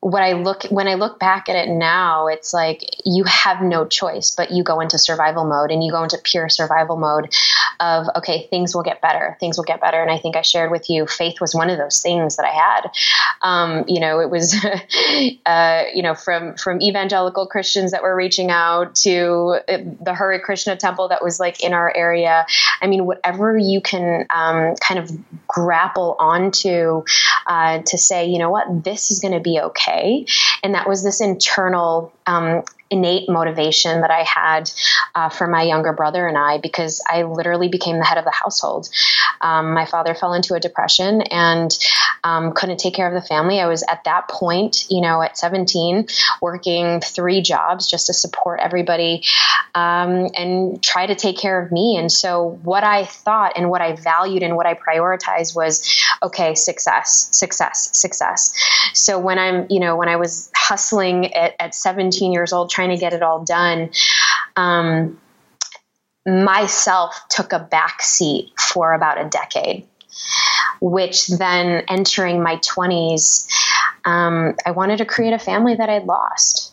what I look when I look back at it now, it's like you have no choice, but you go into survival mode and you go into pure survival mode of okay, things will get better, things will get better. And I think I shared with you, faith was one of those things that I had. Um, you know, it was uh, you know from from evangelical Christians that were reaching out to uh, the Hare Krishna temple that was like in our area. I mean, whatever you can um, kind of grapple onto uh, to say, you know what, this is going to be okay okay. And that was this internal um, innate motivation that I had uh, for my younger brother and I because I literally became the head of the household. Um, my father fell into a depression and um, couldn't take care of the family. I was at that point, you know, at 17, working three jobs just to support everybody um, and try to take care of me. And so, what I thought and what I valued and what I prioritized was okay, success, success, success. So, when I'm, you know, when I was hustling at, at 17 years old, trying to get it all done, um, myself took a back seat for about a decade which then entering my 20s, um, I wanted to create a family that I'd lost.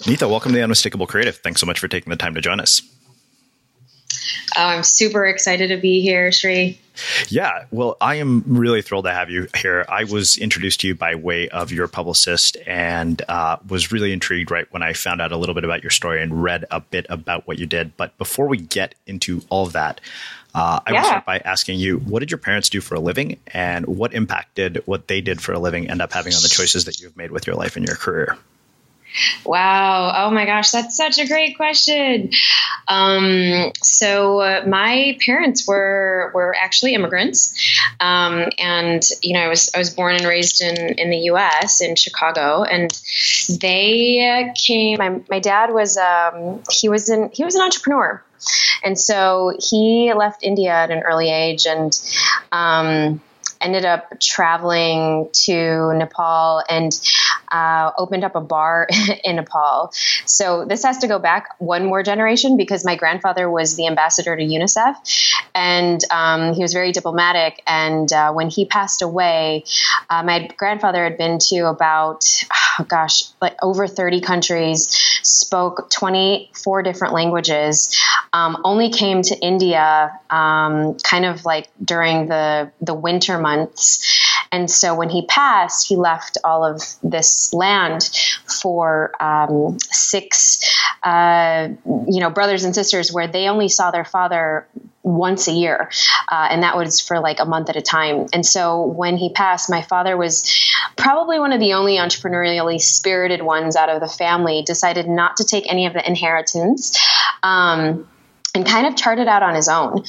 Neeta, welcome to the Unmistakable Creative. Thanks so much for taking the time to join us. Oh, I'm super excited to be here, Sri. Yeah, well, I am really thrilled to have you here. I was introduced to you by way of your publicist and uh, was really intrigued right when I found out a little bit about your story and read a bit about what you did. But before we get into all of that, uh, I yeah. will start by asking you what did your parents do for a living and what impact did what they did for a living end up having on the choices that you've made with your life and your career? Wow. Oh my gosh, that's such a great question. Um, so uh, my parents were were actually immigrants, um, and you know I was I was born and raised in in the U.S. in Chicago, and they came. My, my dad was um, he was an he was an entrepreneur, and so he left India at an early age, and um, ended up traveling to Nepal and uh, opened up a bar in Nepal. So this has to go back one more generation because my grandfather was the ambassador to UNICEF, and um, he was very diplomatic. And uh, when he passed away, uh, my grandfather had been to about, oh gosh, like over 30 countries, spoke 24 different languages, um, only came to India um, kind of like during the the winter months and so when he passed, he left all of this land for um, six, uh, you know, brothers and sisters where they only saw their father once a year, uh, and that was for like a month at a time. And so when he passed, my father was probably one of the only entrepreneurially spirited ones out of the family. Decided not to take any of the inheritance. Um, and kind of charted out on his own.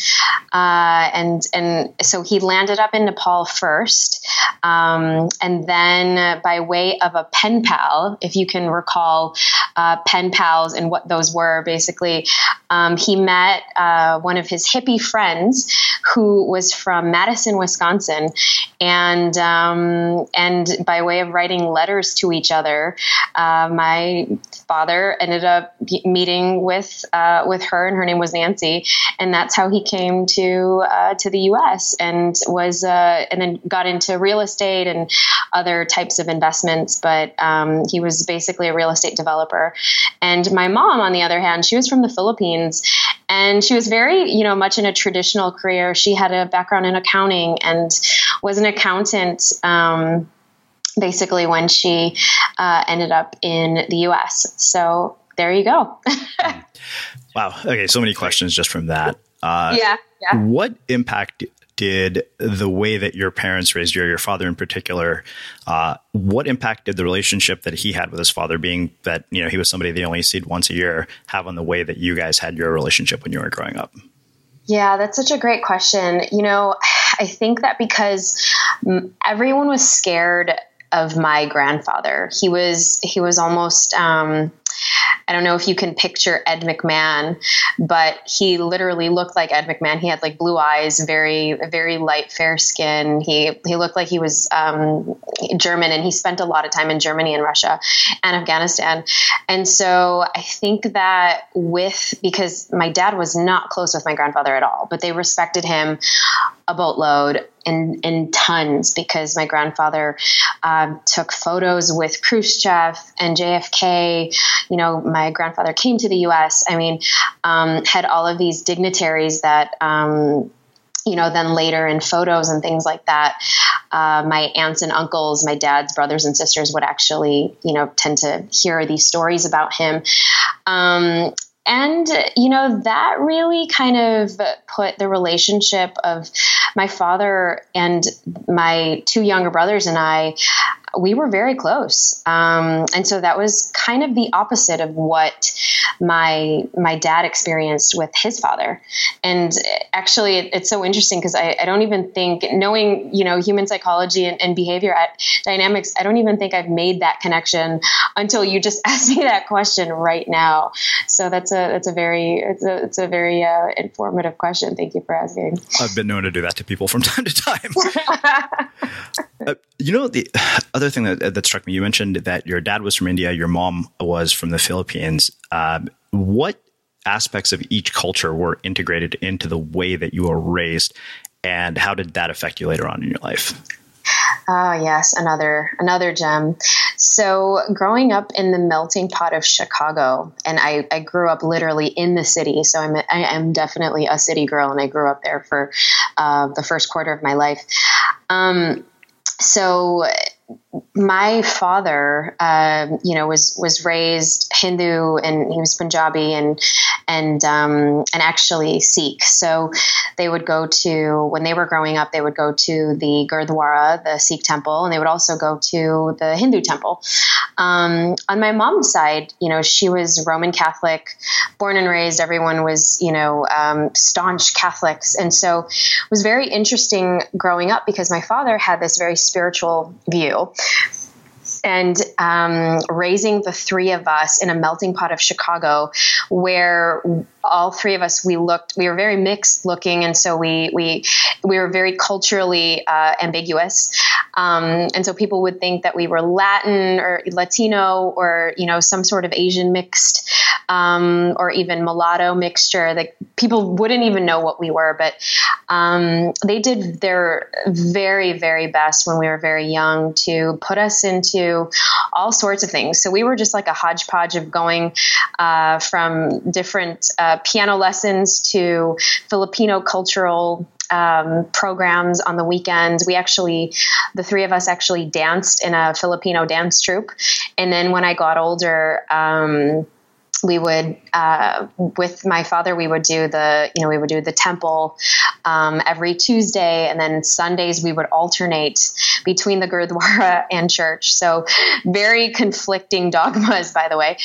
Uh, and and so he landed up in Nepal first, um, and then uh, by way of a pen pal, if you can recall uh, pen pals and what those were, basically, um, he met uh, one of his hippie friends who was from Madison, Wisconsin, and um, and by way of writing letters to each other, uh, my father ended up meeting with uh, with her, and her name was Nancy, and that's how he came to uh, to the U.S. and was uh, and then got into real estate and other types of investments. But um, he was basically a real estate developer. And my mom, on the other hand, she was from the Philippines, and she was very you know much in a traditional career. She had a background in accounting and was an accountant. Um, basically when she uh, ended up in the US. So there you go. wow. Okay. So many questions just from that. Uh, yeah, yeah. What impact did the way that your parents raised you, or your father in particular, uh, what impact did the relationship that he had with his father, being that you know he was somebody they only see once a year, have on the way that you guys had your relationship when you were growing up? Yeah, that's such a great question. You know, I think that because everyone was scared of my grandfather. He was he was almost um, I don't know if you can picture Ed McMahon, but he literally looked like Ed McMahon. He had like blue eyes, very very light, fair skin. He he looked like he was um, German, and he spent a lot of time in Germany and Russia and Afghanistan. And so I think that with because my dad was not close with my grandfather at all, but they respected him a boatload in, in tons because my grandfather um, took photos with Khrushchev and JFK. You know, my grandfather came to the U.S. I mean, um, had all of these dignitaries that. Um, you know, then later in photos and things like that, uh, my aunts and uncles, my dad's brothers and sisters would actually, you know, tend to hear these stories about him. Um, and you know that really kind of put the relationship of my father and my two younger brothers and I we were very close. Um, and so that was kind of the opposite of what my my dad experienced with his father. And actually, it, it's so interesting because I, I, don't even think knowing you know human psychology and, and behavior at dynamics, I don't even think I've made that connection until you just asked me that question right now. So that's a that's a very it's a it's a very uh, informative question. Thank you for asking. I've been known to do that to people from time to time. uh, you know the other thing that, that struck me, you mentioned that your dad was from India, your mom was from the Philippines. Um, what aspects of each culture were integrated into the way that you were raised, and how did that affect you later on in your life? Oh yes, another another gem. So growing up in the melting pot of Chicago, and I, I grew up literally in the city. So I'm I am definitely a city girl, and I grew up there for uh, the first quarter of my life. Um, so my father, uh, you know, was was raised Hindu and he was Punjabi and and um, and actually Sikh. So they would go to when they were growing up, they would go to the Gurdwara, the Sikh temple, and they would also go to the Hindu temple. Um, on my mom's side, you know, she was Roman Catholic, born and raised. Everyone was, you know, um, staunch Catholics, and so it was very interesting growing up because my father had this very spiritual view and um, raising the three of us in a melting pot of Chicago, where all three of us we looked we were very mixed looking, and so we we we were very culturally uh, ambiguous, um, and so people would think that we were Latin or Latino or you know some sort of Asian mixed um, or even mulatto mixture. Like people wouldn't even know what we were, but um, they did their very very best when we were very young to put us into all sorts of things. So we were just like a hodgepodge of going uh, from different uh, piano lessons to Filipino cultural um, programs on the weekends. We actually, the three of us actually danced in a Filipino dance troupe. And then when I got older, um, we would uh, with my father we would do the you know we would do the temple um, every tuesday and then sundays we would alternate between the gurdwara and church. So very conflicting dogmas by the way.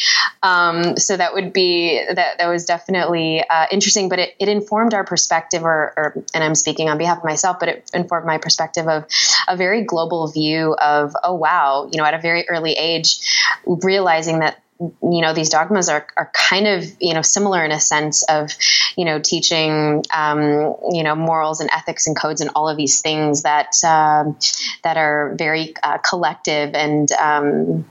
Um, so that would be that that was definitely uh, interesting but it, it informed our perspective or, or, and i'm speaking on behalf of myself but it informed my perspective of a very global view of oh wow you know at a very early age realizing that you know these dogmas are, are kind of you know similar in a sense of you know teaching um, you know morals and ethics and codes and all of these things that um, that are very uh, collective and um,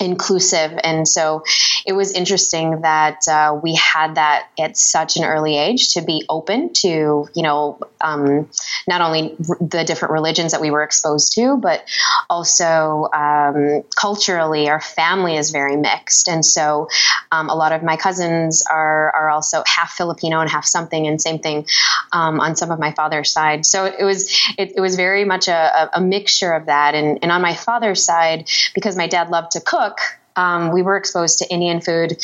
inclusive. And so it was interesting that uh, we had that at such an early age to be open to, you know, um, not only r- the different religions that we were exposed to, but also um, culturally, our family is very mixed. And so um, a lot of my cousins are, are also half Filipino and half something, and same thing um, on some of my father's side. So it was, it, it was very much a, a mixture of that. And, and on my father's side, because my dad loved to cook, um, we were exposed to Indian food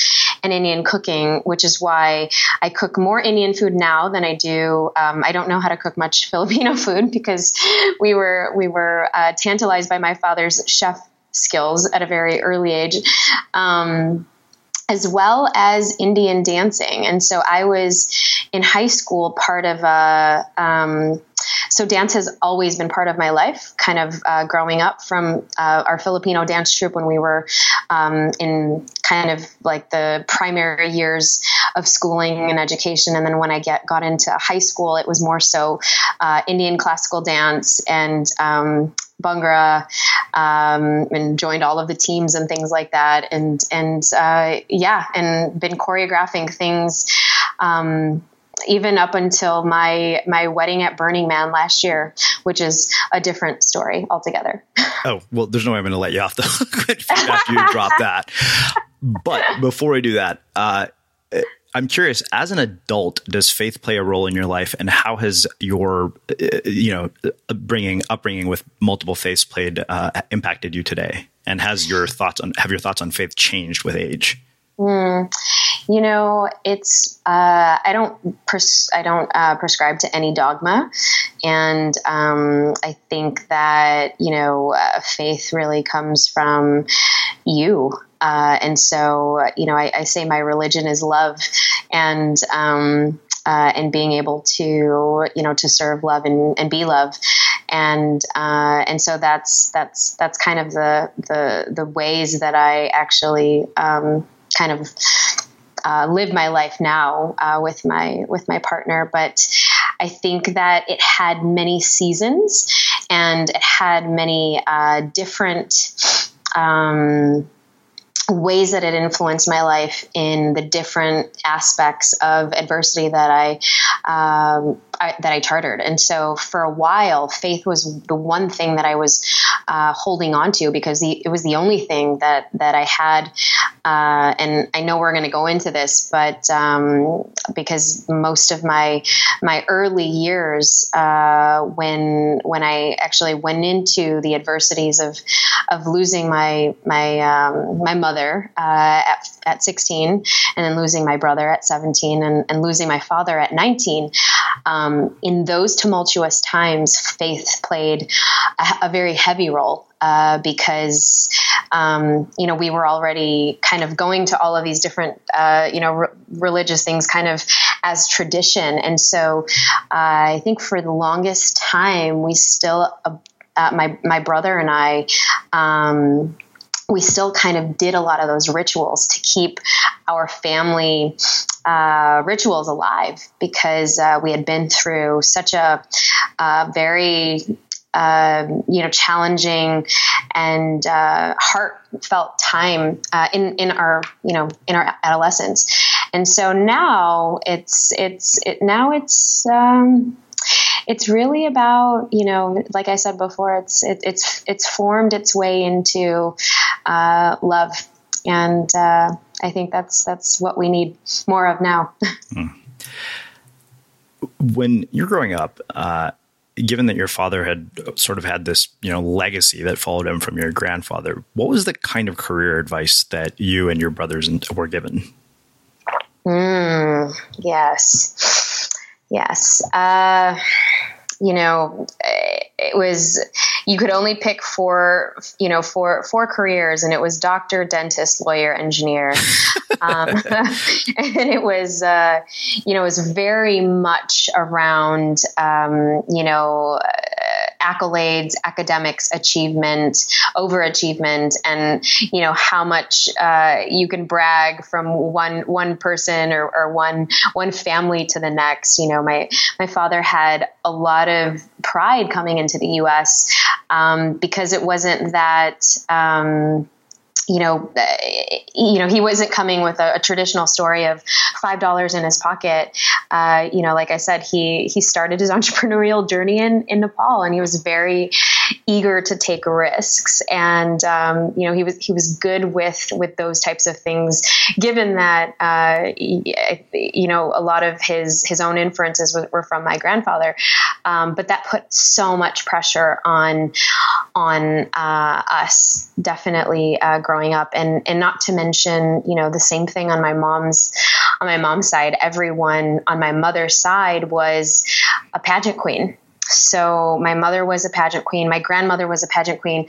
and Indian cooking, which is why I cook more Indian food now than I do. Um, I don't know how to cook much Filipino food because we were we were uh, tantalized by my father's chef skills at a very early age. Um, as well as Indian dancing. And so I was in high school part of a um, so dance has always been part of my life, kind of uh, growing up from uh, our Filipino dance troupe when we were um, in kind of like the primary years of schooling and education. And then when I get got into high school, it was more so uh, Indian classical dance and um, Bhangra, um, and joined all of the teams and things like that. And and uh, yeah, and been choreographing things. Um, even up until my my wedding at Burning Man last year, which is a different story altogether. Oh well, there's no way I'm going to let you off the hook after you drop that. But before I do that, uh, I'm curious, as an adult, does faith play a role in your life, and how has your, uh, you know, bringing upbringing with multiple faiths played uh, impacted you today? And has your thoughts on have your thoughts on faith changed with age? Mm, you know, it's uh, I don't pres- I don't uh, prescribe to any dogma, and um, I think that you know uh, faith really comes from you uh, and so, you know, I, I, say my religion is love, and um, uh, and being able to, you know, to serve love and, and be love, and uh, and so that's that's that's kind of the the the ways that I actually um, kind of uh, live my life now uh, with my with my partner, but. I think that it had many seasons and it had many uh, different um, ways that it influenced my life in the different aspects of adversity that I, um, I, that I chartered. And so for a while, faith was the one thing that I was uh, holding on to because the, it was the only thing that that I had. Uh, and I know we're going to go into this, but um, because most of my my early years, uh, when when I actually went into the adversities of of losing my my um, my mother uh, at, at 16, and then losing my brother at 17, and, and losing my father at 19. Um, in those tumultuous times, faith played a, a very heavy role uh, because um, you know we were already kind of going to all of these different uh, you know re- religious things kind of as tradition, and so uh, I think for the longest time we still uh, uh, my my brother and I. Um, we still kind of did a lot of those rituals to keep our family uh, rituals alive because uh, we had been through such a, a very uh, you know challenging and uh, heartfelt time uh, in in our you know in our adolescence. And so now it's it's it now it's um, it's really about you know like I said before it's it, it's it's formed its way into uh, love and uh, I think that's that's what we need more of now. When you're growing up, uh, given that your father had sort of had this you know legacy that followed him from your grandfather, what was the kind of career advice that you and your brothers were given? Mm, yes, yes. Uh, you know, it was you could only pick four, you know, four four careers, and it was doctor, dentist, lawyer, engineer, um, and it was, uh, you know, it was very much around, um, you know. Uh, accolades, academics, achievement, overachievement, and you know how much uh, you can brag from one one person or, or one one family to the next. You know, my my father had a lot of pride coming into the U.S. Um, because it wasn't that. Um, you know, uh, you know, he wasn't coming with a, a traditional story of five dollars in his pocket. Uh, you know, like I said, he he started his entrepreneurial journey in in Nepal, and he was very eager to take risks. And um, you know, he was he was good with with those types of things. Given that, uh, you know, a lot of his his own inferences were, from my grandfather, um, but that put so much pressure on on uh, us. Definitely uh, growing up and and not to mention you know the same thing on my mom's on my mom's side everyone on my mother's side was a pageant queen so my mother was a pageant queen. My grandmother was a pageant queen.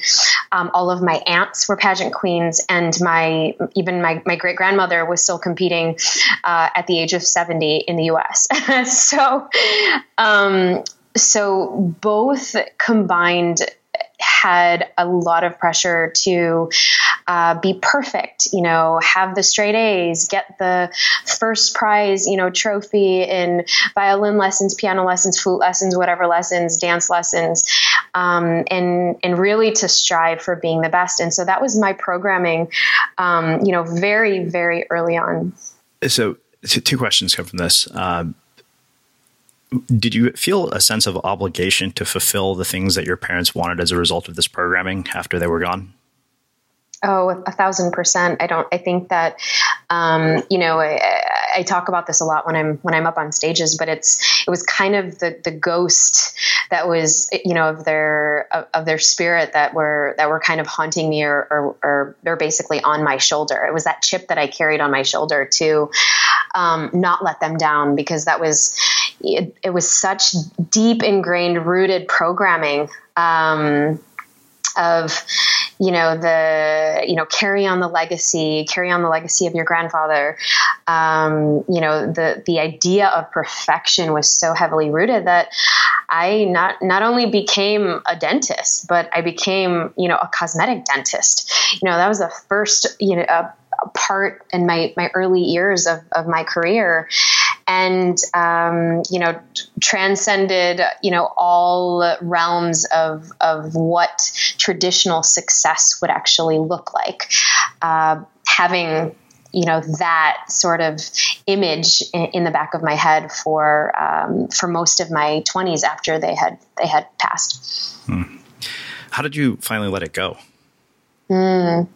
Um, all of my aunts were pageant queens and my even my, my great grandmother was still competing uh, at the age of 70 in the us so um, so both combined had a lot of pressure to uh, be perfect, you know, have the straight A's, get the first prize, you know, trophy in violin lessons, piano lessons, flute lessons, whatever lessons, dance lessons, um, and and really to strive for being the best. And so that was my programming, um, you know, very very early on. So, two questions come from this. Um, did you feel a sense of obligation to fulfill the things that your parents wanted as a result of this programming after they were gone? Oh, a thousand percent. I don't. I think that, um, you know, I, I, talk about this a lot when I'm when I'm up on stages. But it's it was kind of the the ghost that was, you know, of their of, of their spirit that were that were kind of haunting me, or, or or they're basically on my shoulder. It was that chip that I carried on my shoulder to um, not let them down because that was it, it was such deep ingrained rooted programming. Um, of you know the you know carry on the legacy carry on the legacy of your grandfather um, you know the the idea of perfection was so heavily rooted that i not not only became a dentist but i became you know a cosmetic dentist you know that was the first you know a, a part in my my early years of, of my career and um, you know transcended you know all realms of of what traditional success would actually look like. Uh, having you know that sort of image in, in the back of my head for um, for most of my 20s after they had they had passed. Hmm. How did you finally let it go? Mm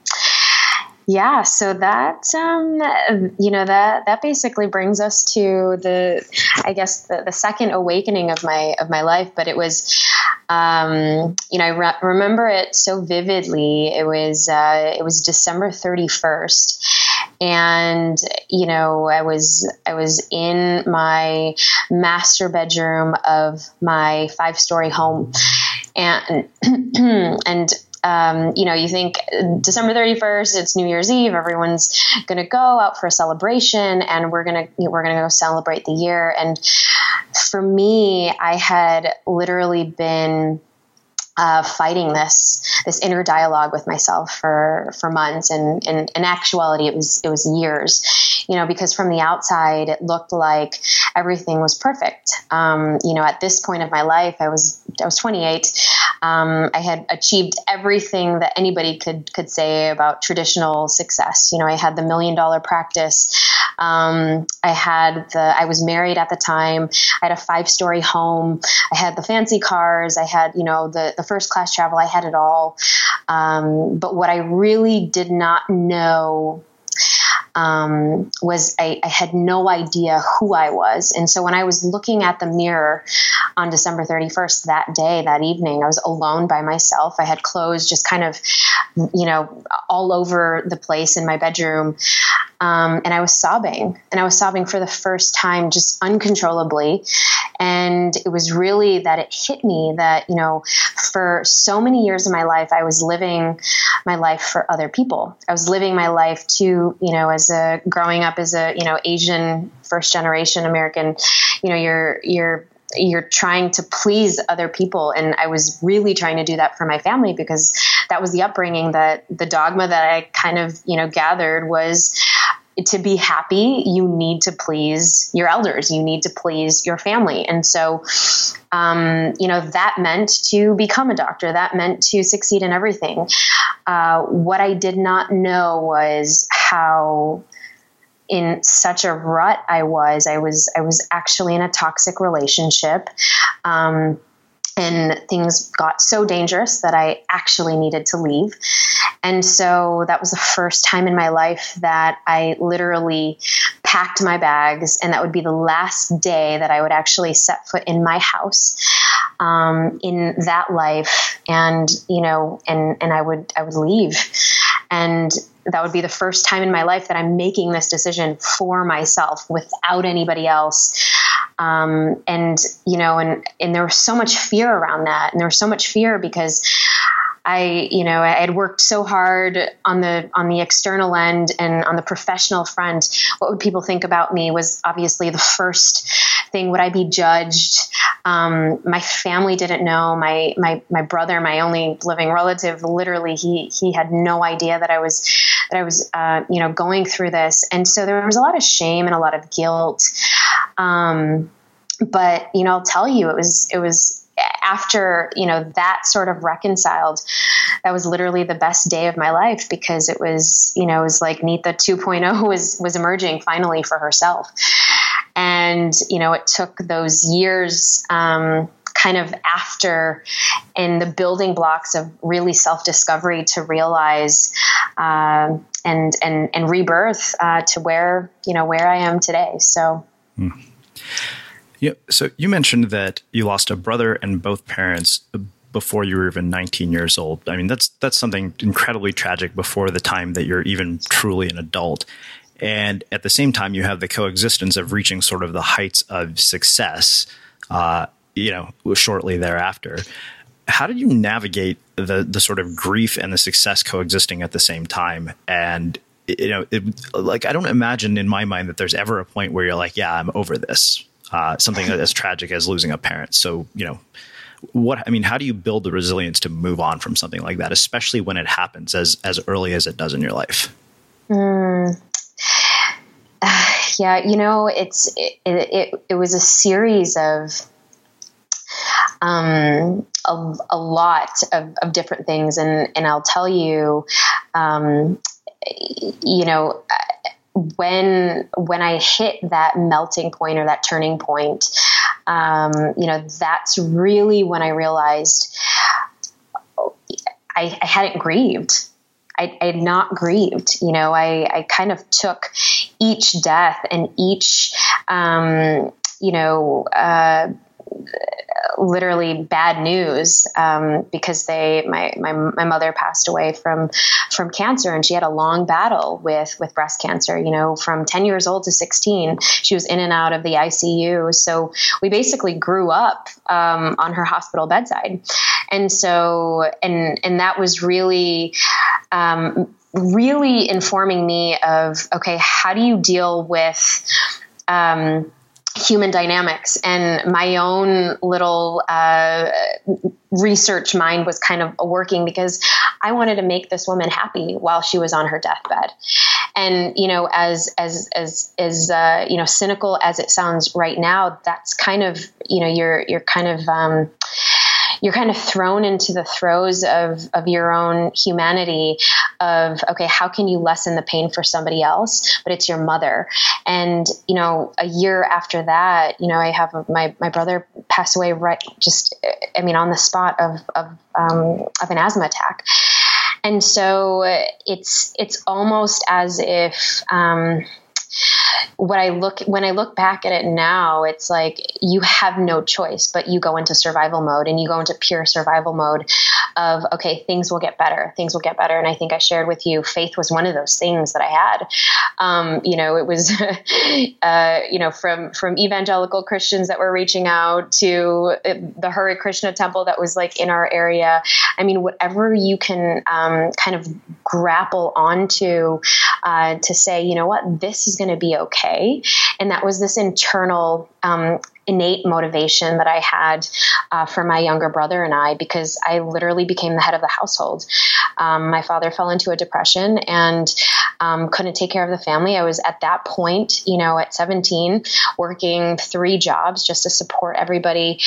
yeah so that um, you know that that basically brings us to the i guess the, the second awakening of my of my life but it was um, you know i re- remember it so vividly. It was uh, it was december 31st and you know i was i was in my master bedroom of my five story home and and um, you know, you think December 31st, it's New Year's Eve, everyone's going to go out for a celebration and we're going to, we're going to go celebrate the year. And for me, I had literally been uh, fighting this this inner dialogue with myself for for months, and, and in actuality, it was it was years. You know, because from the outside, it looked like everything was perfect. Um, you know, at this point of my life, I was I was 28. Um, I had achieved everything that anybody could could say about traditional success. You know, I had the million dollar practice. Um, I had the I was married at the time. I had a five story home. I had the fancy cars. I had you know the the first class travel. I had it all. Um, but what I really did not know um, was I, I, had no idea who I was. And so when I was looking at the mirror on December 31st, that day, that evening, I was alone by myself. I had clothes just kind of, you know, all over the place in my bedroom. Um, and I was sobbing, and I was sobbing for the first time, just uncontrollably. And it was really that it hit me that, you know, for so many years of my life, I was living my life for other people. I was living my life to, you know, as a growing up as a, you know, Asian first generation American, you know, you're, you're, you're trying to please other people and i was really trying to do that for my family because that was the upbringing that the dogma that i kind of you know gathered was to be happy, you need to please your elders, you need to please your family. And so, um, you know, that meant to become a doctor, that meant to succeed in everything. Uh, what I did not know was how in such a rut I was. I was I was actually in a toxic relationship. Um, and things got so dangerous that I actually needed to leave. And so that was the first time in my life that I literally packed my bags, and that would be the last day that I would actually set foot in my house. Um, in that life, and you know, and and I would I would leave, and that would be the first time in my life that I'm making this decision for myself without anybody else. Um, and you know, and and there was so much fear around that, and there was so much fear because I, you know, I had worked so hard on the on the external end and on the professional front. What would people think about me was obviously the first thing. Would I be judged? Um, my family didn't know. My my my brother, my only living relative, literally, he he had no idea that I was that I was, uh, you know, going through this, and so there was a lot of shame and a lot of guilt. Um, but you know, I'll tell you, it was it was after you know that sort of reconciled that was literally the best day of my life because it was you know it was like Neeta 2.0 was was emerging finally for herself and you know it took those years um, kind of after and the building blocks of really self discovery to realize um, and and and rebirth uh, to where you know where I am today. So. Mm. Yeah. So you mentioned that you lost a brother and both parents before you were even 19 years old. I mean, that's that's something incredibly tragic before the time that you're even truly an adult. And at the same time, you have the coexistence of reaching sort of the heights of success, uh, you know, shortly thereafter. How did you navigate the the sort of grief and the success coexisting at the same time? And you know, it, like I don't imagine in my mind that there's ever a point where you're like, yeah, I'm over this. Uh, something as tragic as losing a parent. So you know, what I mean, how do you build the resilience to move on from something like that, especially when it happens as as early as it does in your life? Mm. Yeah, you know, it's it, it, it was a series of um, a, a lot of, of different things, and and I'll tell you, um, you know when when I hit that melting point or that turning point, um, you know, that's really when I realized I, I hadn't grieved. I, I, had not grieved. You know, I, I kind of took each death and each, um, you know, uh, literally bad news um, because they my, my my mother passed away from from cancer and she had a long battle with with breast cancer you know from 10 years old to 16 she was in and out of the ICU so we basically grew up um, on her hospital bedside. And so and and that was really um, really informing me of okay how do you deal with um, human dynamics. And my own little uh, research mind was kind of working because i wanted to make this woman happy while she was on her deathbed. And you know as as as as uh, you know cynical as it sounds right now that's kind of you know you're you're kind of um, you're kind of thrown into the throes of, of your own humanity of, okay, how can you lessen the pain for somebody else? But it's your mother. And, you know, a year after that, you know, I have my, my brother pass away right just, I mean, on the spot of, of, um, of an asthma attack. And so it's, it's almost as if, um, what I look when I look back at it now, it's like you have no choice, but you go into survival mode and you go into pure survival mode of okay, things will get better, things will get better. And I think I shared with you, faith was one of those things that I had. Um, you know, it was, uh, you know, from from evangelical Christians that were reaching out to the Hare Krishna temple that was like in our area. I mean, whatever you can um, kind of grapple onto uh, to say, you know what, this is going to be okay. And that was this internal um, innate motivation that I had uh, for my younger brother and I because I literally became the head of the household. Um, my father fell into a depression and um, couldn't take care of the family. I was at that point, you know, at 17, working three jobs just to support everybody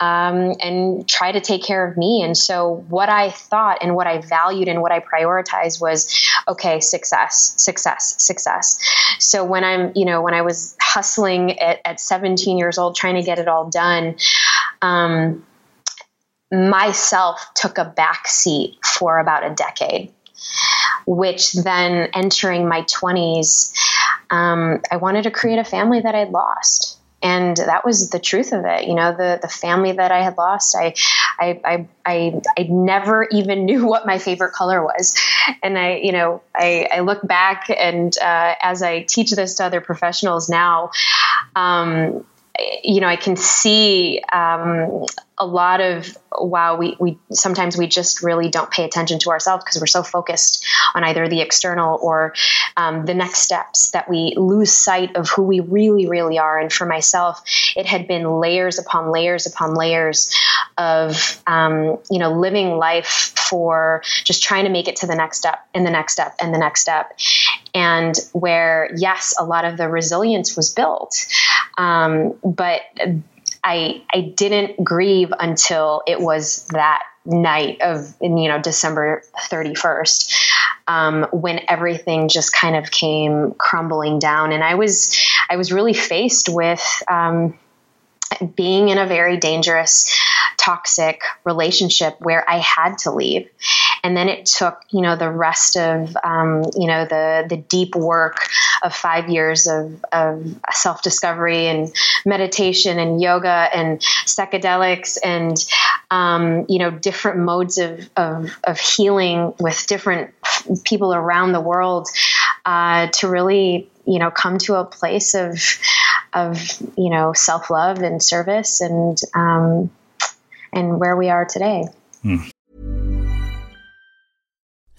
um, and try to take care of me. And so, what I thought and what I valued and what I prioritized was okay, success, success, success. So, when I'm, you know, when I was hustling at, at 17 years old, trying to get it all done, um, myself took a back seat for about a decade. Which then entering my 20s, um, I wanted to create a family that I'd lost and that was the truth of it you know the the family that i had lost i i i i, I never even knew what my favorite color was and i you know i i look back and uh, as i teach this to other professionals now um, you know, I can see um, a lot of wow, we, we sometimes we just really don't pay attention to ourselves because we're so focused on either the external or um, the next steps that we lose sight of who we really, really are. And for myself, it had been layers upon layers upon layers of um, you know living life for just trying to make it to the next step and the next step and the next step and where yes a lot of the resilience was built um, but I I didn't grieve until it was that night of you know December 31st um, when everything just kind of came crumbling down and I was I was really faced with um, being in a very dangerous toxic relationship where I had to leave. And then it took, you know, the rest of, um, you know, the, the deep work of five years of, of self discovery and meditation and yoga and psychedelics and, um, you know, different modes of, of, of healing with different people around the world uh, to really, you know, come to a place of, of you know self love and service and um, and where we are today. Hmm.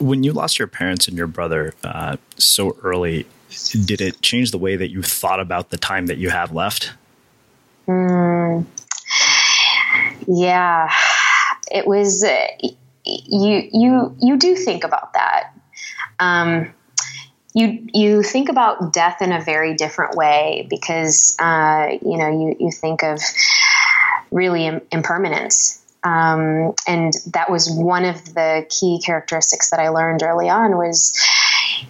When you lost your parents and your brother uh, so early, did it change the way that you thought about the time that you have left? Mm, yeah, it was. Uh, you you you do think about that. Um, you you think about death in a very different way because uh, you know you you think of really Im- impermanence um, and that was one of the key characteristics that I learned early on was,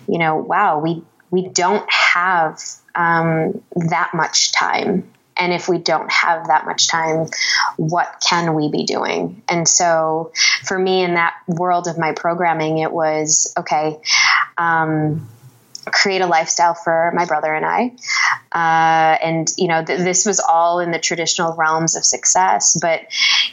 you know, wow, we we don't have um, that much time. And if we don't have that much time, what can we be doing? And so for me, in that world of my programming, it was okay. Um, create a lifestyle for my brother and I. Uh, and, you know, th- this was all in the traditional realms of success. But,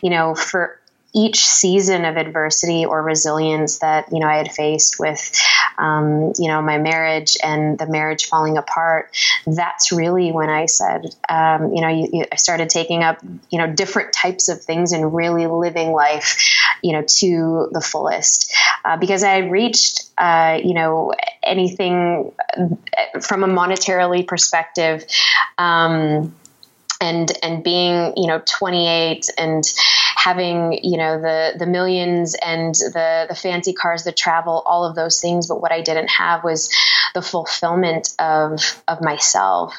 you know, for each season of adversity or resilience that you know I had faced with um, you know my marriage and the marriage falling apart, that's really when I said um, you know you, you, I started taking up you know different types of things and really living life you know to the fullest uh, because I had reached uh, you know anything from a monetarily perspective. Um, and and being you know 28 and having you know the the millions and the the fancy cars the travel all of those things. But what i didn't have was the fulfillment of of myself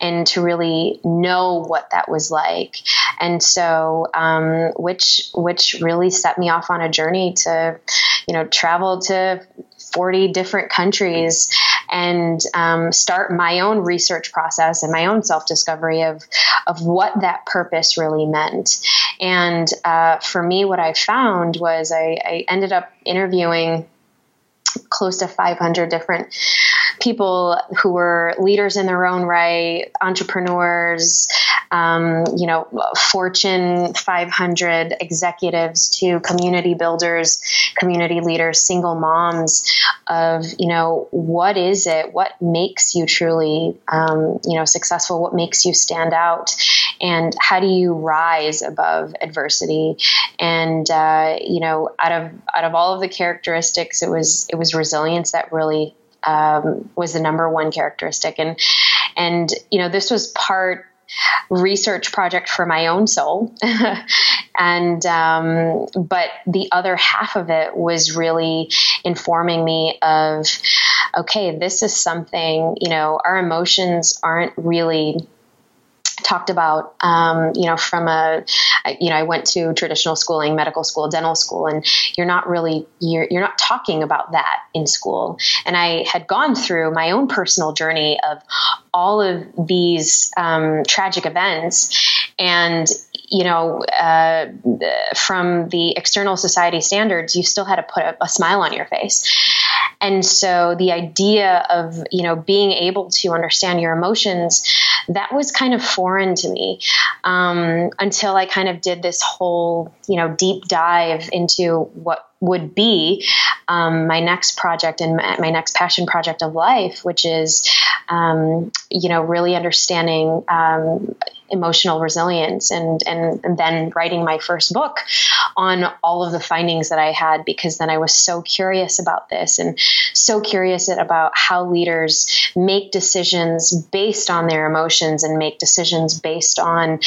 and to really know what that was like. And so um, which which really set me off on a journey to you know travel to 40 different countries and um, start my own research process and my own self discovery of, of what that purpose really meant. And uh, for me, what I found was I, I ended up interviewing close to 500 different people who were leaders in their own right, entrepreneurs, um, you know, Fortune 500 executives to community builders, community leaders, single moms of, you know, what is it? What makes you truly, um, you know, successful? What makes you stand out? And how do you rise above adversity? And, uh, you know, out of, out of all of the characteristics, it was, it was resilience that really um, was the number one characteristic. And and you know this was part research project for my own soul and um, but the other half of it was really informing me of okay this is something you know our emotions aren't really talked about, um, you know, from a, you know, I went to traditional schooling, medical school, dental school, and you're not really, you're, you're not talking about that in school. And I had gone through my own personal journey of all of these um, tragic events. And, you know, uh, from the external society standards, you still had to put a, a smile on your face. And so the idea of, you know, being able to understand your emotions, that was kind of foreign to me um, until I kind of did this whole, you know, deep dive into what would be um, my next project and my, next passion project of life, which is, um, you know, really understanding um, emotional resilience and, and, then writing my first book on all of the findings that I had because then I was so curious about this and so curious about how leaders make decisions based on their emotions and make decisions based on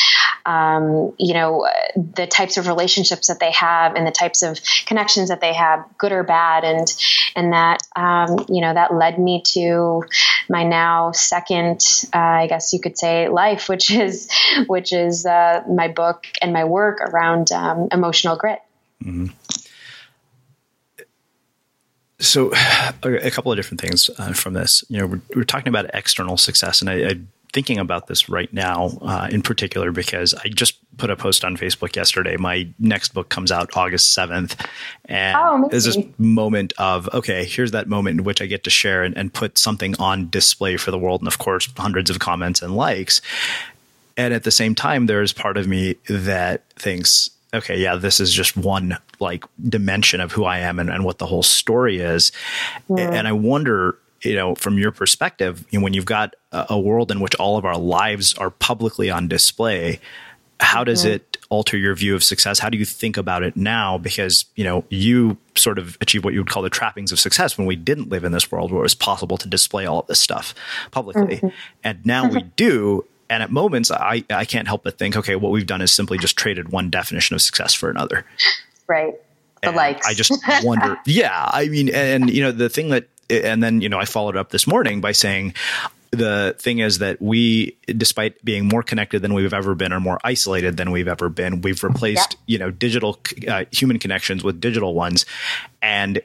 um, you know the types of relationships that they have and the types of connections that they have good or bad. And and that um, you know that led me to my now second uh, I guess you could say life which is which is uh, my book and my work around um, emotional grit. Mm-hmm. So, a couple of different things uh, from this. You know, we're, we're, talking about external success, and I, am thinking about this right now, uh, in particular, because I just put a post on Facebook yesterday. My next book comes out August seventh, and oh, there's this moment of okay, here's that moment in which I get to share and, and put something on display for the world, and of course, hundreds of comments and likes. And at the same time, there's part of me that thinks, okay, yeah, this is just one like dimension of who I am and, and what the whole story is. Yeah. And I wonder, you know, from your perspective, you know, when you've got a, a, world in which all of our lives are publicly on display, how does mm-hmm. it alter your view of success? How do you think about it now? Because, you know, you sort of achieve what you would call the trappings of success when we didn't live in this world where it was possible to display all of this stuff publicly. Mm-hmm. And now we do and at moments I, I can't help but think okay what we've done is simply just traded one definition of success for another. Right. The and likes. I just wonder yeah i mean and you know the thing that and then you know i followed up this morning by saying the thing is that we despite being more connected than we've ever been or more isolated than we've ever been we've replaced yeah. you know digital uh, human connections with digital ones. And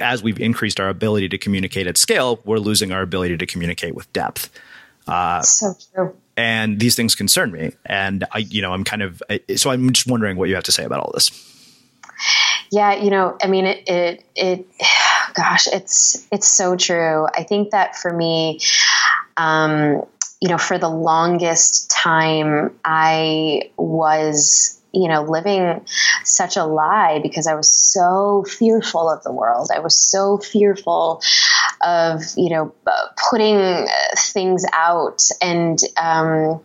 as we've increased our ability to communicate at scale we're losing our ability to communicate with depth. Uh, so true and these things concern me. And I, you know, I'm kind of so I'm just wondering what you have to say about all this. Yeah, you know, I mean, it, it, it gosh, it's it's so true. I think that for me, um, you know, for the longest time, I was you know, living such a lie because I was so fearful of the world. I was so fearful of, you know, putting things out and um,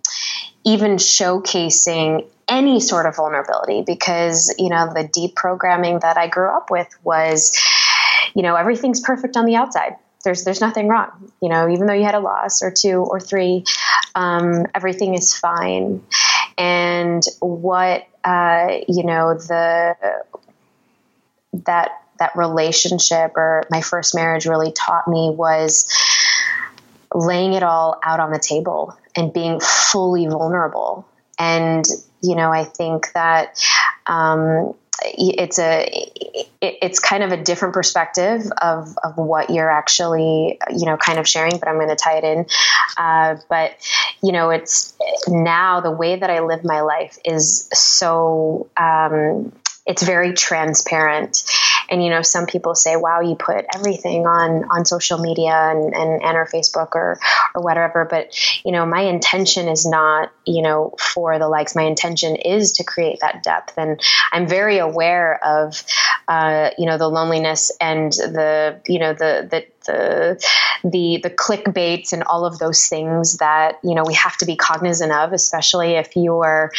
even showcasing any sort of vulnerability because, you know, the deep programming that I grew up with was, you know, everything's perfect on the outside there's there's nothing wrong you know even though you had a loss or two or three um, everything is fine. And what, uh, you know, the, that, that relationship or my first marriage really taught me was laying it all out on the table and being fully vulnerable. And, you know, I think that, um, it's a it's kind of a different perspective of, of what you're actually you know kind of sharing but i'm going to tie it in uh, but you know it's now the way that i live my life is so um, it's very transparent and you know some people say wow you put everything on on social media and and, and or facebook or or whatever. But you know my intention is not you know for the likes. My intention is to create that depth. And i'm very aware of uh, you know the loneliness and the you know the the the the the clickbaits and all of those things that you know we have to be cognizant of, especially if you are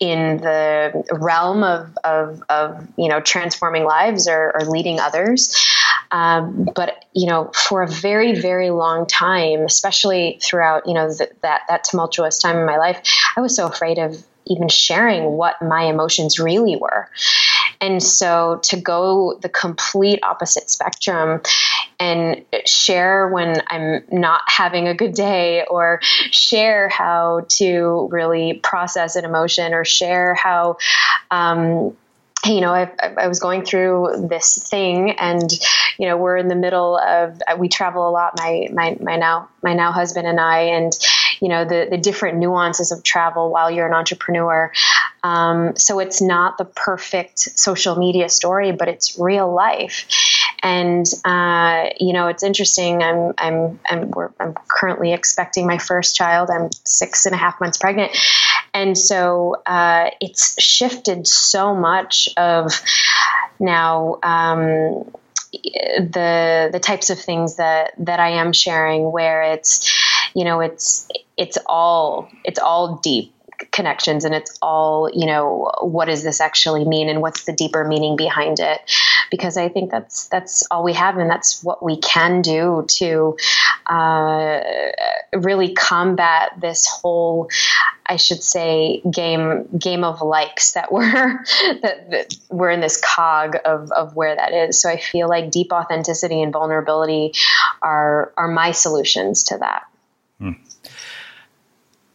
in the realm of of, of you know transforming lives or, or leading others. Um, but you know, for a very very long time, especially throughout you know the, that that tumultuous time in my life, I was so afraid of even sharing what my emotions really were. And so to go the complete opposite spectrum and share when I'm not having a good day, or share how to really process an emotion, or share how, um, you know, I, I, was going through this thing, and you know, we're in the middle of. We travel a lot. My my my now my now husband and I, and you know, the the different nuances of travel while you're an entrepreneur. Um, so it's not the perfect social media story, but it's real life. And uh, you know, it's interesting. I'm I'm I'm, I'm currently expecting my first child. I'm six and a half months pregnant, and so uh, it's shifted so much of now. Um, the the types of things that that I am sharing where it's you know it's it's all it's all deep connections and it's all you know what does this actually mean and what's the deeper meaning behind it because i think that's that's all we have and that's what we can do to uh, really combat this whole I should say game game of likes that we're that, that, we're in this cog of of where that is. So I feel like deep authenticity and vulnerability are are my solutions to that. Hmm.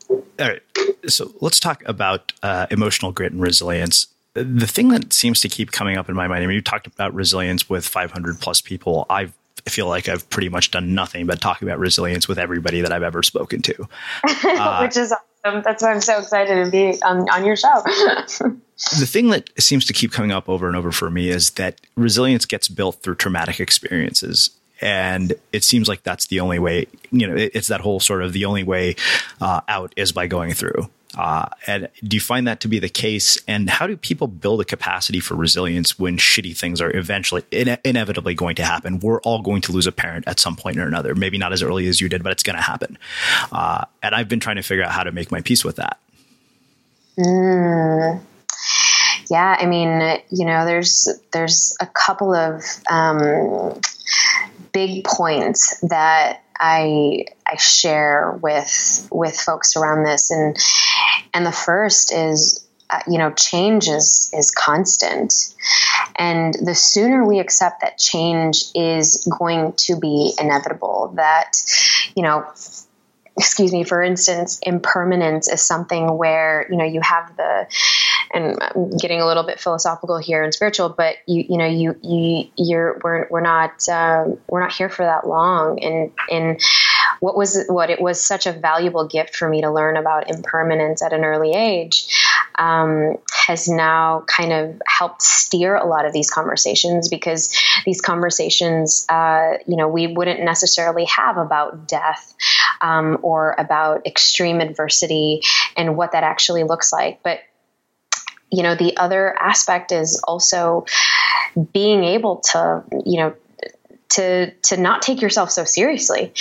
All right. So let's talk about uh, emotional grit and resilience. The thing that seems to keep coming up in my mind, I mean, you talked about resilience with 500 plus people. I feel like I've pretty much done nothing but talking about resilience with everybody that I've ever spoken to. Uh, Which is awesome. That's why I'm so excited to be on, on your show. the thing that seems to keep coming up over and over for me is that resilience gets built through traumatic experiences and it seems like that's the only way you know it's that whole sort of the only way uh, out is by going through. Uh, and do you find that to be the case? And how do people build a capacity for resilience when shitty things are eventually ine- inevitably going to happen? We're all going to lose a parent at some point or another. Maybe not as early as you did but it's going to happen. Uh, and i've been trying to figure out how to make my peace with that. Mm. yeah i mean you know there's there's a couple of um, big points that I I share with with folks around this, and and the first is uh, you know change is is constant, and the sooner we accept that change is going to be inevitable, that you know excuse me, for instance, impermanence is something where, you know, you have the, and I'm getting a little bit philosophical here and spiritual, but you, you know, you, you, you're, we're, we're not, um, we're not here for that long. And, and what was, what it was such a valuable gift for me to learn about impermanence at an early age um, has now kind of helped steer a lot of these conversations because these conversations, uh, you know, we wouldn't necessarily have about death um, or about extreme adversity and what that actually looks like. But you know, the other aspect is also being able to, you know, to to not take yourself so seriously.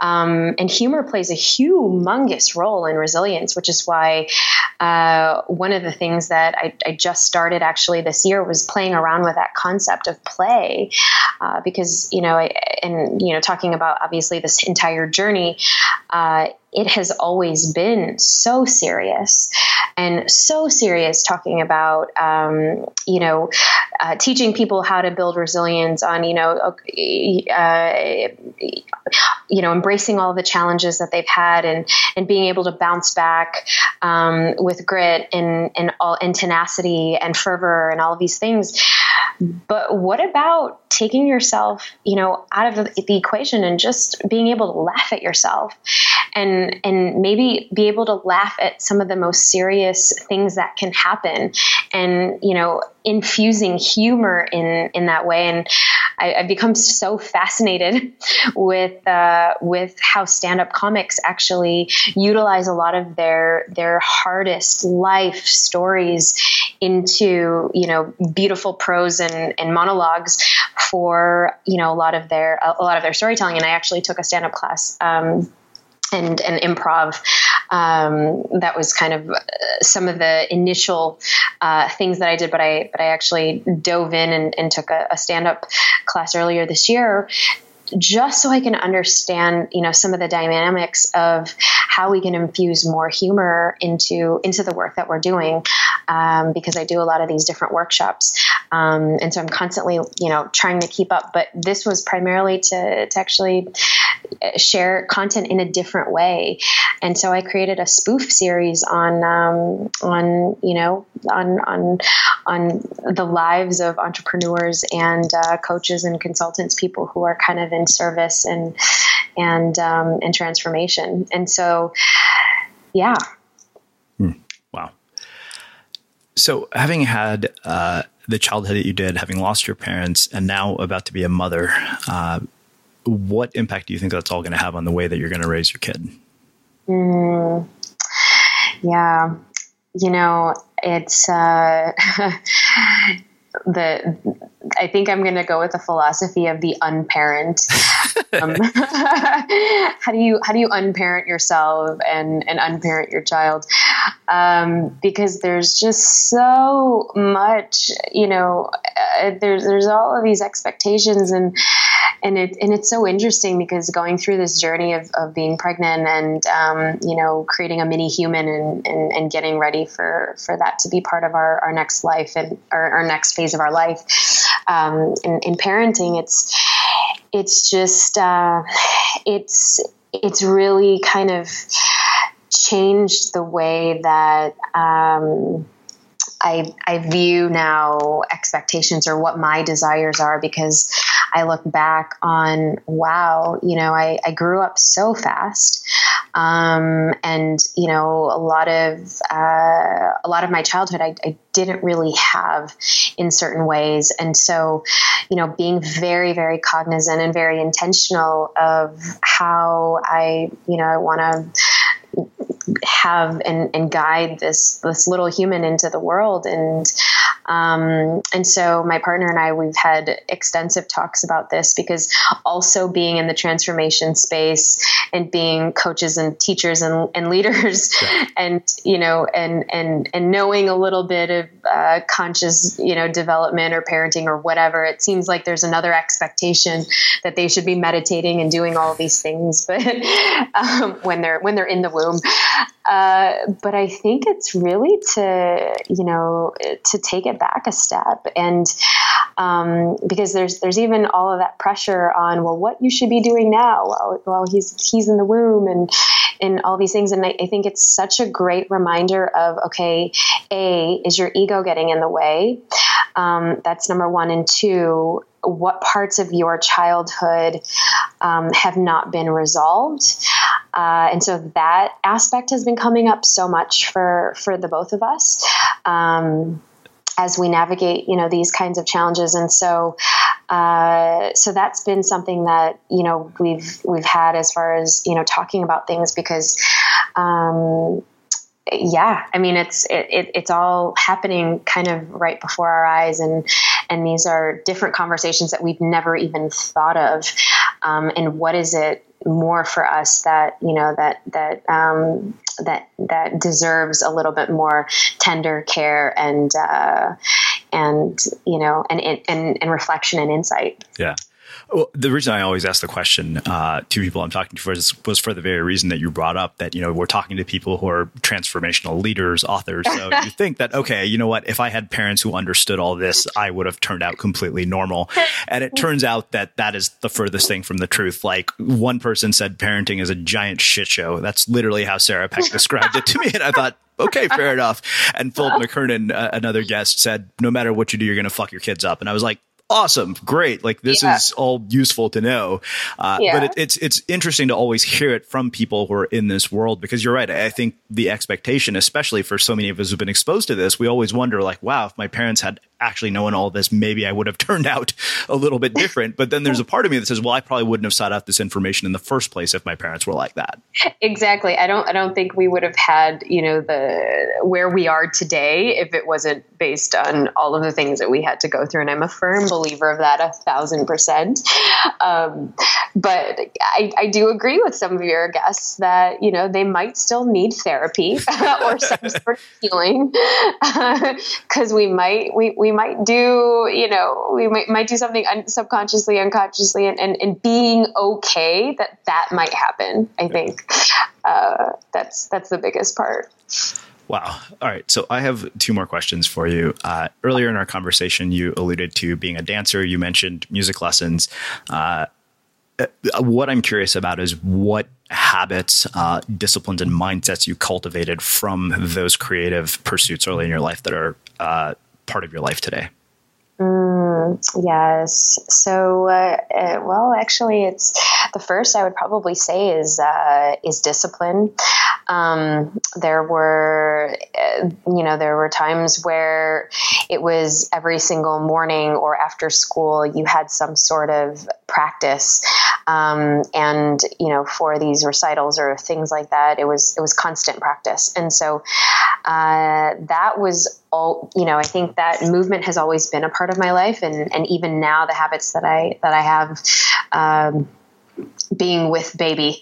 Um, and humor plays a humongous role in resilience, which is why uh, one of the things that I, I, just started actually this year was playing around with that concept of play, uh, because you know, I, and you know, talking about obviously this entire journey. Uh, it has always been so serious and so serious talking about, um, you know, uh, teaching people how to build resilience on, you know, uh, you know, embracing all the challenges that they've had and, and being able to bounce back um, with grit and, and all and tenacity and fervor and all of these things. But what about taking yourself, you know, out of the, equation and just being able to laugh at yourself? And and maybe be able to laugh at some of the most serious things that can happen. And, you know, infusing humor in in that way and I, have become so fascinated with uh, with how stand up comics actually utilize a lot of their their hardest life stories into you know beautiful prose and, and monologues for you know a lot of their a lot of their storytelling. And I actually took a stand up class. Um, and, and improv. Um, that was kind of uh, some of the initial uh, things that I did, but I but I actually dove in and, and took a, a stand up class earlier this year just so I can understand, you know, some of the dynamics of how we can infuse more humor into into the work that we're doing, um, because I do a lot of these different workshops, um, and so I'm constantly, you know, trying to keep up. But this was primarily to to actually uh, share content in a different way, and so I created a spoof series on um, on you know on on on the lives of entrepreneurs and uh, coaches and consultants, people who are kind of in service and and um, and transformation. And so, yeah. Hmm. Wow. So, having had uh, the childhood that you did, having lost your parents, and now about to be a mother, uh, what impact do you think that's all going to have on the way that you're going to raise your kid? Mm, yeah, you know, it's uh, the I think I'm going to go with the philosophy of the unparent. um, how do you how do you unparent yourself and and unparent your child? Um, because there's just so much, you know, uh, there's there's all of these expectations and and it and it's so interesting because going through this journey of, of being pregnant and um, you know creating a mini human and, and, and getting ready for for that to be part of our, our next life and our, our next phase of our life um, in, in parenting it's it's just uh, it's it's really kind of changed the way that um, I, I view now expectations or what my desires are because I look back on, wow, you know, I, I grew up so fast. Um, and, you know, a lot of, uh, a lot of my childhood, I, I didn't really have in certain ways. And so, you know, being very, very cognizant and very intentional of how I, you know, I want to have and, and guide this this little human into the world. And um, and so my partner and I we've had extensive talks about this because also being in the transformation space and being coaches and teachers and, and leaders yeah. and you know and and and knowing a little bit of uh, conscious you know development or parenting or whatever it seems like there's another expectation that they should be meditating and doing all these things but um, when they're when they're in the womb uh, but I think it's really to you know to take it back a step and um, because there's there's even all of that pressure on well what you should be doing now while, while he's he's in the womb and and all these things. And I, I think it's such a great reminder of okay a is your ego getting in the way? Um, that's number one. And two what parts of your childhood um, have not been resolved. Uh, and so that aspect has been coming up so much for, for the both of us. Um, as we navigate, you know, these kinds of challenges, and so, uh, so that's been something that you know we've we've had as far as you know talking about things because, um, yeah, I mean it's it, it, it's all happening kind of right before our eyes, and and these are different conversations that we've never even thought of. Um, and what is it more for us that you know that that um, that that deserves a little bit more tender care and uh, and you know and, and and reflection and insight. Yeah. Well, the reason I always ask the question uh, to people I'm talking to was, was for the very reason that you brought up that, you know, we're talking to people who are transformational leaders, authors. So you think that, okay, you know what, if I had parents who understood all this, I would have turned out completely normal. And it turns out that that is the furthest thing from the truth. Like one person said parenting is a giant shit show. That's literally how Sarah Peck described it to me. And I thought, okay, fair enough. And Philip McKernan, uh, another guest, said, no matter what you do, you're going to fuck your kids up. And I was like, awesome, great. Like this yeah. is all useful to know. Uh, yeah. But it, it's it's interesting to always hear it from people who are in this world because you're right. I think the expectation, especially for so many of us who've been exposed to this, we always wonder like, wow, if my parents had actually known all this, maybe I would have turned out a little bit different. But then there's a part of me that says, well, I probably wouldn't have sought out this information in the first place if my parents were like that. Exactly. I don't I don't think we would have had, you know, the where we are today if it wasn't based on all of the things that we had to go through. And I'm a firm believer of that a thousand percent. Um, but I, I do agree with some of your guests that, you know, they might still need therapy or some sort of healing because we might, we, we might do, you know, we might, might do something un- subconsciously, unconsciously, and, and, and being okay that that might happen. I think uh, that's that's the biggest part. Wow. All right. So I have two more questions for you. Uh, earlier in our conversation, you alluded to being a dancer. You mentioned music lessons. Uh, uh what I'm curious about is what habits, uh, disciplines, and mindsets you cultivated from those creative pursuits early in your life that are uh, part of your life today? Mm, yes. So, uh, uh, well, actually, it's the first I would probably say is uh, is discipline. Um, there were, uh, you know, there were times where it was every single morning or after school you had some sort of practice, um, and you know, for these recitals or things like that, it was it was constant practice, and so uh, that was all. You know, I think that movement has always been a part of my life, and and even now the habits that I that I have. Um, being with baby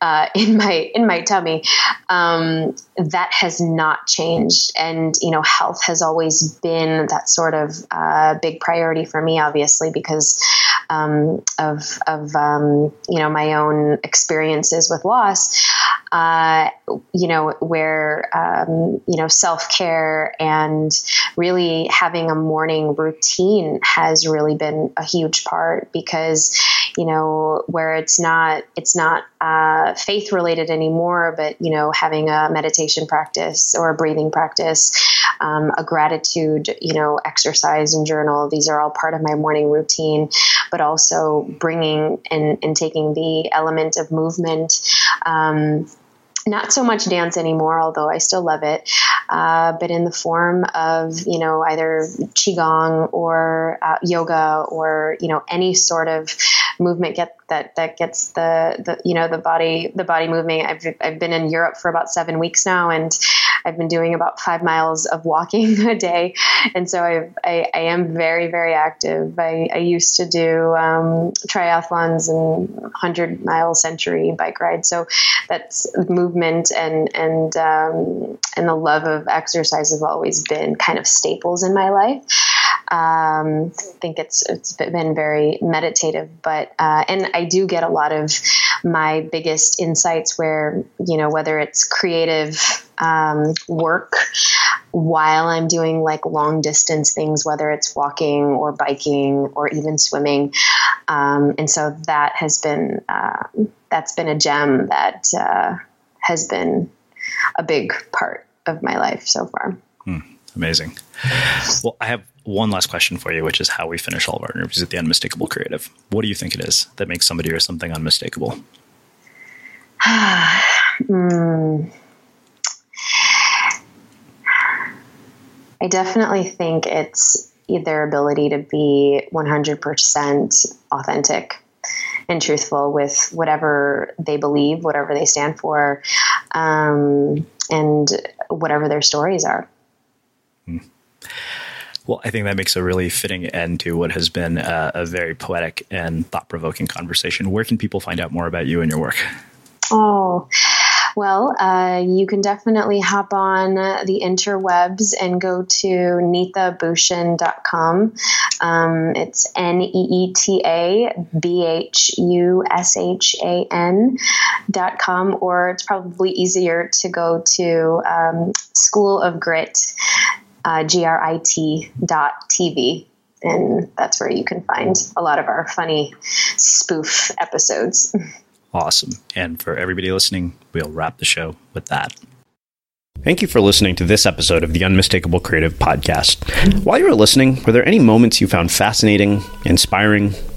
uh, in my in my tummy um, that has not changed and you know health has always been that sort of uh, big priority for me obviously because um, of of um, you know my own experiences with loss uh, you know where um, you know self care and really having a morning routine has really been a huge part because you know where it's not it's not uh, faith related anymore, but you know having a meditation practice or a breathing practice, um, a gratitude you know exercise and journal. These are all part of my morning routine, but also bringing and, and taking the element of movement. Um, not so much dance anymore, although I still love it, uh, but in the form of you know either qigong or uh, yoga or you know any sort of movement get that that gets the the you know the body the body moving. I've I've been in Europe for about seven weeks now, and I've been doing about five miles of walking a day, and so I've, I I am very very active. I, I used to do um, triathlons and hundred mile century bike rides, so that's movement and and um, and the love of exercise have always been kind of staples in my life. Um, I think it's it's been very meditative, but uh, and I do get a lot of my biggest insights where you know whether it's creative um, work while I'm doing like long distance things, whether it's walking or biking or even swimming, um, and so that has been uh, that's been a gem that uh, has been a big part of my life so far. Hmm, amazing. Well, I have one last question for you, which is how we finish all of our interviews at the Unmistakable Creative. What do you think it is that makes somebody or something unmistakable? mm. I definitely think it's their ability to be 100% authentic and truthful with whatever they believe, whatever they stand for, um, and whatever their stories are. Hmm. Well, I think that makes a really fitting end to what has been a, a very poetic and thought provoking conversation. Where can people find out more about you and your work? Oh, Well, uh, you can definitely hop on the interwebs and go to neetabhushan.com. Um, it's N E E T A B H U S H A N dot com, or it's probably easier to go to um, School of Grit, uh, TV and that's where you can find a lot of our funny spoof episodes. Awesome. And for everybody listening, we'll wrap the show with that. Thank you for listening to this episode of the Unmistakable Creative Podcast. While you were listening, were there any moments you found fascinating, inspiring,